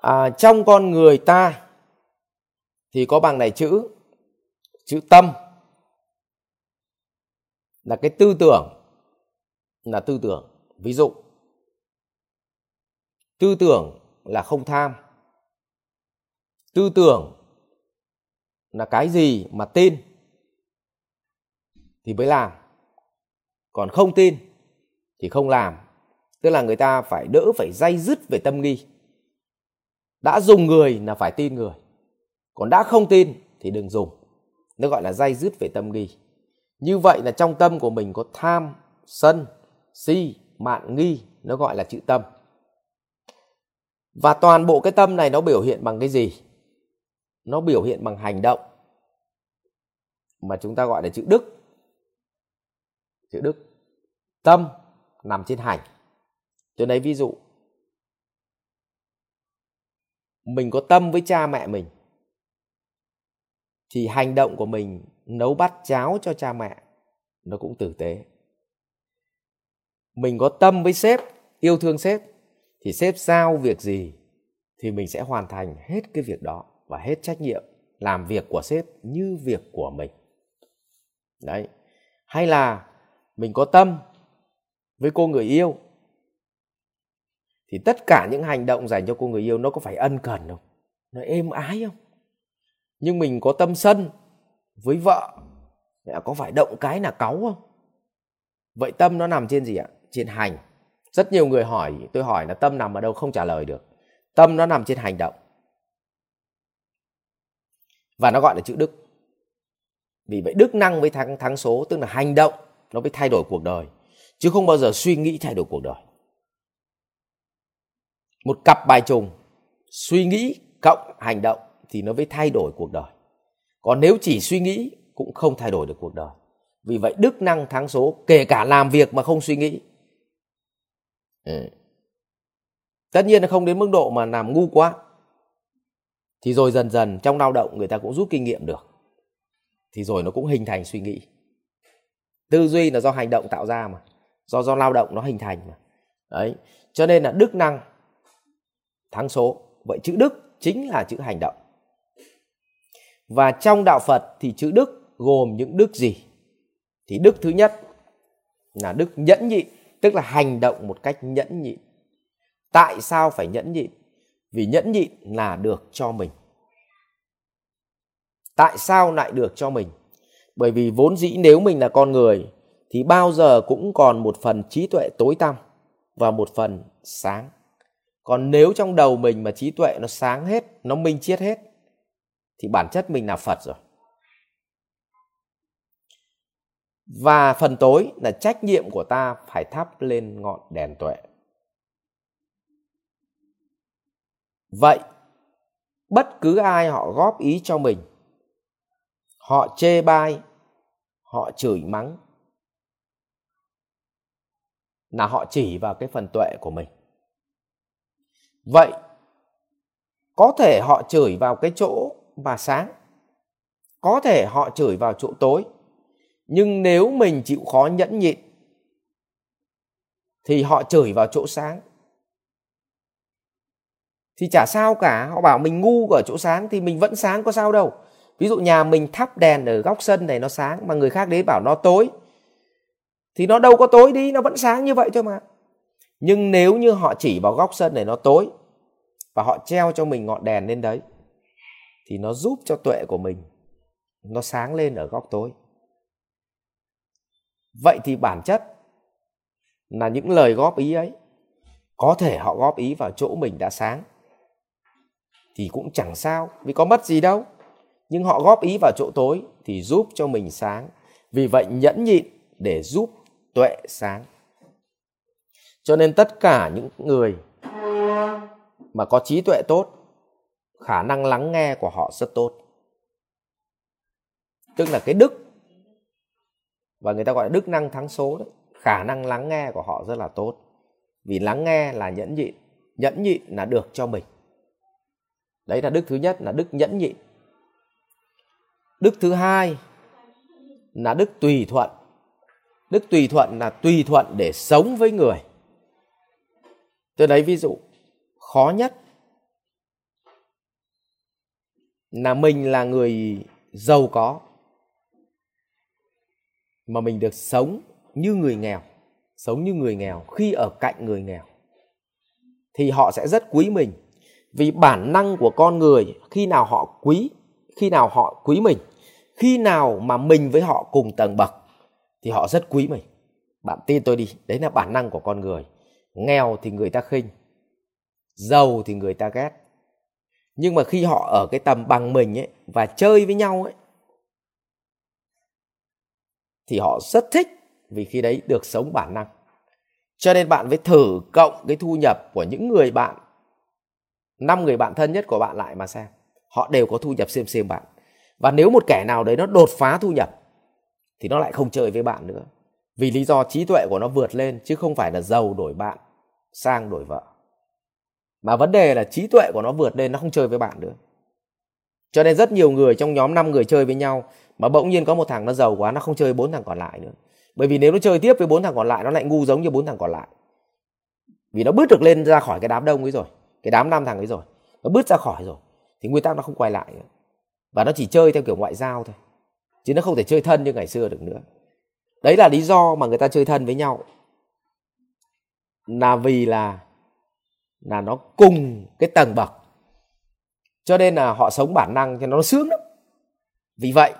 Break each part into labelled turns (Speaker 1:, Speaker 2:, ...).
Speaker 1: à, trong con người ta thì có bằng này chữ chữ tâm. Là cái tư tưởng là tư tưởng. Ví dụ tư tưởng là không tham. Tư tưởng là cái gì mà tin thì mới làm. Còn không tin thì không làm. Tức là người ta phải đỡ phải dây dứt về tâm nghi đã dùng người là phải tin người. Còn đã không tin thì đừng dùng. Nó gọi là dây dứt về tâm nghi. Như vậy là trong tâm của mình có tham, sân, si, mạn, nghi, nó gọi là chữ tâm. Và toàn bộ cái tâm này nó biểu hiện bằng cái gì? Nó biểu hiện bằng hành động, mà chúng ta gọi là chữ đức. Chữ đức. Tâm nằm trên hành. Tôi lấy ví dụ mình có tâm với cha mẹ mình, thì hành động của mình, nấu bát cháo cho cha mẹ, nó cũng tử tế. Mình có tâm với sếp, yêu thương sếp, thì sếp giao việc gì thì mình sẽ hoàn thành hết cái việc đó và hết trách nhiệm làm việc của sếp như việc của mình. Đấy. Hay là mình có tâm với cô người yêu thì tất cả những hành động dành cho cô người yêu nó có phải ân cần không? Nó êm ái không? Nhưng mình có tâm sân với vợ có phải động cái là cáu không? Vậy tâm nó nằm trên gì ạ? Trên hành. Rất nhiều người hỏi, tôi hỏi là tâm nằm ở đâu? Không trả lời được. Tâm nó nằm trên hành động. Và nó gọi là chữ đức. Vì vậy đức năng với thắng thắng số, tức là hành động, nó mới thay đổi cuộc đời. Chứ không bao giờ suy nghĩ thay đổi cuộc đời một cặp bài trùng, suy nghĩ cộng hành động thì nó mới thay đổi cuộc đời. Còn nếu chỉ suy nghĩ cũng không thay đổi được cuộc đời. Vì vậy đức năng thắng số, kể cả làm việc mà không suy nghĩ. Ừ. tất nhiên là không đến mức độ mà làm ngu quá. Thì rồi dần dần trong lao động người ta cũng rút kinh nghiệm được. Thì rồi nó cũng hình thành suy nghĩ. Tư duy là do hành động tạo ra mà, do do lao động nó hình thành mà. Đấy. Cho nên là đức năng thắng số. Vậy chữ đức chính là chữ hành động. Và trong đạo phật thì chữ đức gồm những đức gì? Thì đức thứ nhất là đức nhẫn nhịn tức là hành động một cách nhẫn nhịn tại sao phải nhẫn nhịn vì nhẫn nhịn là được cho mình. Tại sao lại được cho mình? Bởi vì vốn dĩ nếu mình là con người thì bao giờ cũng còn một phần trí tuệ tối tăm và một phần sáng còn nếu trong đầu mình mà trí tuệ nó sáng hết, nó minh chiết hết, thì bản chất mình là phật rồi. Và phần tối là trách nhiệm của ta phải thắp lên ngọn đèn tuệ. Vậy, bất cứ ai họ góp ý cho mình, họ chê bai, họ chửi mắng, là họ chỉ vào cái phần tuệ của mình vậy, có thể họ chửi vào cái chỗ mà sáng. Có thể họ chửi vào chỗ tối. Nhưng nếu mình chịu khó nhẫn nhịn, thì họ chửi vào chỗ sáng. Thì chả sao cả. Họ bảo mình ngu ở chỗ sáng thì mình vẫn sáng, có sao đâu. Ví dụ nhà mình thắp đèn ở góc sân này nó sáng mà người khác đấy bảo nó tối, thì nó đâu có tối đi, nó vẫn sáng như vậy thôi mà nhưng nếu như họ chỉ vào góc sân này nó tối và họ treo cho mình ngọn đèn lên đấy, thì nó giúp cho tuệ của mình nó sáng lên ở góc tối. Vậy thì bản chất là những lời góp ý ấy, có thể họ góp ý vào chỗ mình đã sáng thì cũng chẳng sao, vì có mất gì đâu. Nhưng họ góp ý vào chỗ tối thì giúp cho mình sáng. Vì vậy nhẫn nhịn để giúp tuệ sáng cho nên tất cả những người mà có trí tuệ tốt, khả năng lắng nghe của họ rất tốt. Tức là cái đức, và người ta gọi là đức năng thắng số đấy, khả năng lắng nghe của họ rất là tốt. Vì lắng nghe là nhẫn nhịn nhẫn nhịn là được cho mình. Đấy là đức thứ nhất, là đức nhẫn nhịn. Đức thứ hai là đức tùy thuận. Đức tùy thuận là tùy thuận để sống với người tôi lấy ví dụ, khó nhất là mình là người giàu có, mà mình được sống như người nghèo, sống như người nghèo, khi ở cạnh người nghèo, thì họ sẽ rất quý mình. Vì bản năng của con người, khi nào họ quý, khi nào họ quý mình, khi nào mà mình với họ cùng tầng bậc, thì họ rất quý mình. Bạn tin tôi đi, đấy là bản năng của con người nghèo thì người ta khinh, giàu thì người ta ghét. Nhưng mà khi họ ở cái tầm bằng mình ấy và chơi với nhau ấy, thì họ rất thích vì khi đấy được sống bản năng. Cho nên bạn phải thử cộng cái thu nhập của những người bạn, năm người bạn thân nhất của bạn lại mà xem. Họ đều có thu nhập xem xem bạn. Và nếu một kẻ nào đấy nó đột phá thu nhập, thì nó lại không chơi với bạn nữa vì lý do trí tuệ của nó vượt lên, chứ không phải là giàu đổi bạn sang đổi vợ. Mà vấn đề là trí tuệ của nó vượt lên, nó không chơi với bạn nữa cho nên rất nhiều người, trong nhóm 5 người chơi với nhau, mà bỗng nhiên có một thằng nó giàu quá, nó không chơi bốn thằng còn lại nữa. Bởi vì nếu nó chơi tiếp với bốn thằng còn lại, nó lại ngu giống như bốn thằng còn lại. Vì nó bước được lên ra khỏi cái đám đông ấy rồi, cái đám năm thằng ấy rồi, nó bước ra khỏi rồi, thì nguyên tắc nó không quay lại nữa. Và nó chỉ chơi theo kiểu ngoại giao thôi, chứ nó không thể chơi thân như ngày xưa được nữa đấy là lý do mà người ta chơi thân với nhau. Là vì là là nó cùng cái tầng bậc. Cho nên là họ sống bản năng cho nó sướng lắm. Vì vậy,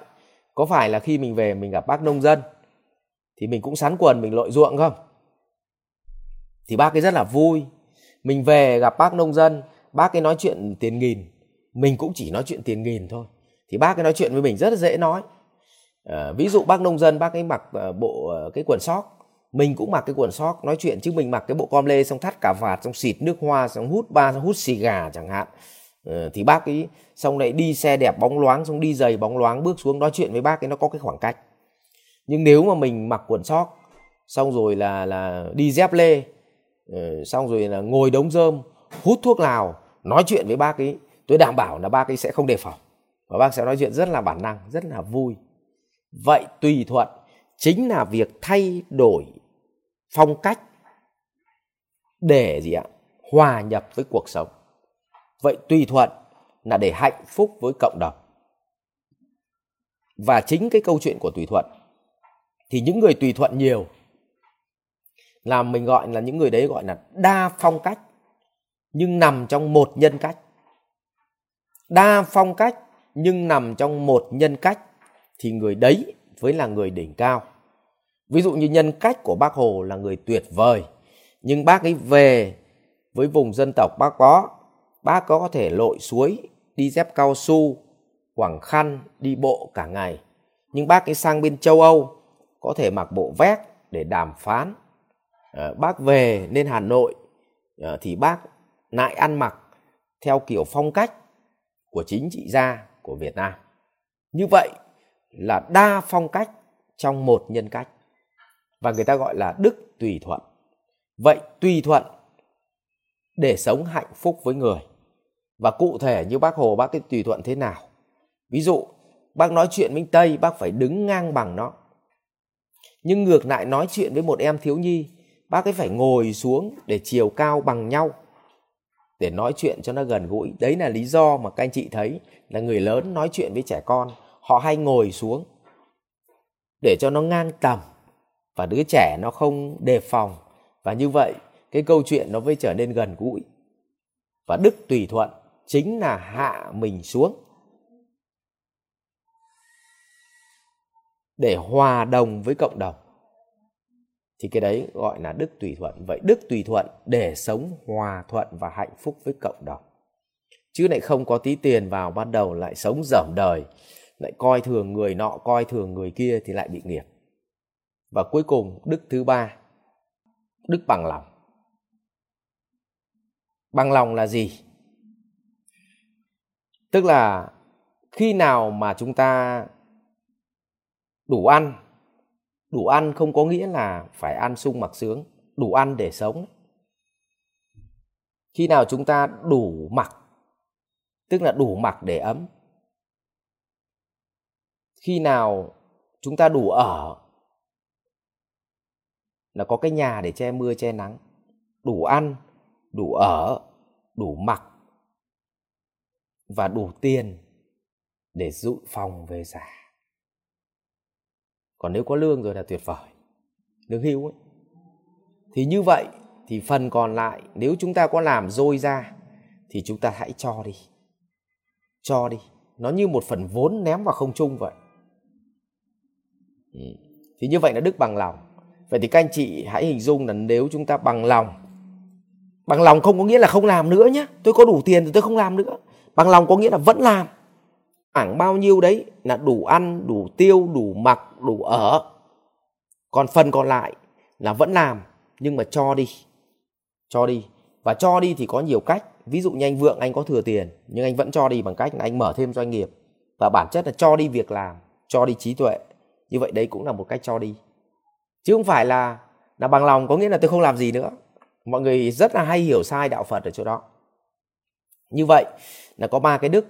Speaker 1: có phải là khi mình về mình gặp bác nông dân, thì mình cũng sắn quần, mình lội ruộng không? Thì bác ấy rất là vui. Mình về gặp bác nông dân, bác ấy nói chuyện tiền nghìn. Mình cũng chỉ nói chuyện tiền nghìn thôi. Thì bác ấy nói chuyện với mình rất là dễ nói à, ví dụ bác nông dân bác ấy mặc uh, bộ uh, cái quần sóc mình cũng mặc cái quần sóc nói chuyện chứ mình mặc cái bộ com lê xong thắt cả vạt xong xịt nước hoa xong hút ba xong hút xì gà chẳng hạn. Ừ, thì bác ấy xong lại đi xe đẹp bóng loáng xong đi giày bóng loáng bước xuống nói chuyện với bác ấy nó có cái khoảng cách. Nhưng nếu mà mình mặc quần sóc xong rồi là là đi dép lê ừ, xong rồi là ngồi đống rơm hút thuốc lào nói chuyện với bác ấy tôi đảm bảo là bác ấy sẽ không đề phòng và bác sẽ nói chuyện rất là bản năng rất là vui vậy tùy thuận, chính là việc thay đổi phong cách để gì ạ? Hòa nhập với cuộc sống. Vậy tùy thuận là để hạnh phúc với cộng đồng. Và chính cái câu chuyện của tùy thuận, thì những người tùy thuận nhiều, là mình gọi là những người đấy gọi là đa phong cách, nhưng nằm trong một nhân cách. Đa phong cách, nhưng nằm trong một nhân cách thì người đấy mới là người đỉnh cao. Ví dụ như nhân cách của bác hồ là người tuyệt vời nhưng bác ấy về với vùng dân tộc bác có bác có thể lội suối đi dép cao su quảng khăn đi bộ cả ngày. Nhưng bác ấy sang bên châu âu có thể mặc bộ vest để đàm phán. À, bác về lên hà nội à, thì bác lại ăn mặc theo kiểu phong cách của chính trị gia của việt nam. Như vậy là đa phong cách trong một nhân cách. Và người ta gọi là đức tùy thuận. Vậy tùy thuận để sống hạnh phúc với người. Và cụ thể như bác hồ, bác cái tùy thuận thế nào? Ví dụ, bác nói chuyện với tây, bác phải đứng ngang bằng nó. Nhưng ngược lại nói chuyện với một em thiếu nhi, bác ấy phải ngồi xuống để chiều cao bằng nhau, để nói chuyện cho nó gần gũi. Đấy là lý do mà các anh chị thấy là người lớn nói chuyện với trẻ con họ hay ngồi xuống để cho nó ngang tầm và đứa trẻ nó không đề phòng. Và như vậy, cái câu chuyện nó mới trở nên gần gũi. Và đức tùy thuận chính là hạ mình xuống để hòa đồng với cộng đồng. Thì cái đấy gọi là đức tùy thuận. Vậy đức tùy thuận để sống hòa thuận và hạnh phúc với cộng đồng. Chứ lại không có tí tiền vào ban đầu lại sống dởm đời lại coi thường người nọ, coi thường người kia thì lại bị nghiệp. Và cuối cùng, đức thứ ba, đức bằng lòng. Bằng lòng là gì? Tức là khi nào mà chúng ta đủ ăn đủ ăn không có nghĩa là phải ăn sung mặc sướng, đủ ăn để sống. Khi nào chúng ta đủ mặc, tức là đủ mặc để ấm khi nào chúng ta đủ ở là có cái nhà để che mưa che nắng, đủ ăn, đủ ở, đủ mặc và đủ tiền để dự phòng về già. Còn nếu có lương rồi là tuyệt vời, lương hưu ấy. Thì như vậy thì phần còn lại, nếu chúng ta có làm dôi ra thì chúng ta hãy cho đi cho đi. Nó như một phần vốn ném vào không trung vậy. Ừ. thì như vậy là đức bằng lòng. Vậy thì các anh chị hãy hình dung là nếu chúng ta bằng lòng bằng lòng không có nghĩa là không làm nữa nhé tôi có đủ tiền thì tôi không làm nữa. Bằng lòng có nghĩa là vẫn làm. Khoảng bao nhiêu đấy là đủ ăn, đủ tiêu, đủ mặc, đủ ở. Còn phần còn lại là vẫn làm, nhưng mà cho đi. Cho đi. Và cho đi thì có nhiều cách. Ví dụ như anh vượng, anh có thừa tiền, nhưng anh vẫn cho đi bằng cách là anh mở thêm doanh nghiệp. Và bản chất là cho đi việc làm, cho đi trí tuệ như vậy đấy cũng là một cách cho đi. Chứ không phải là là bằng lòng có nghĩa là tôi không làm gì nữa. Mọi người rất là hay hiểu sai đạo phật ở chỗ đó. Như vậy là có ba cái đức.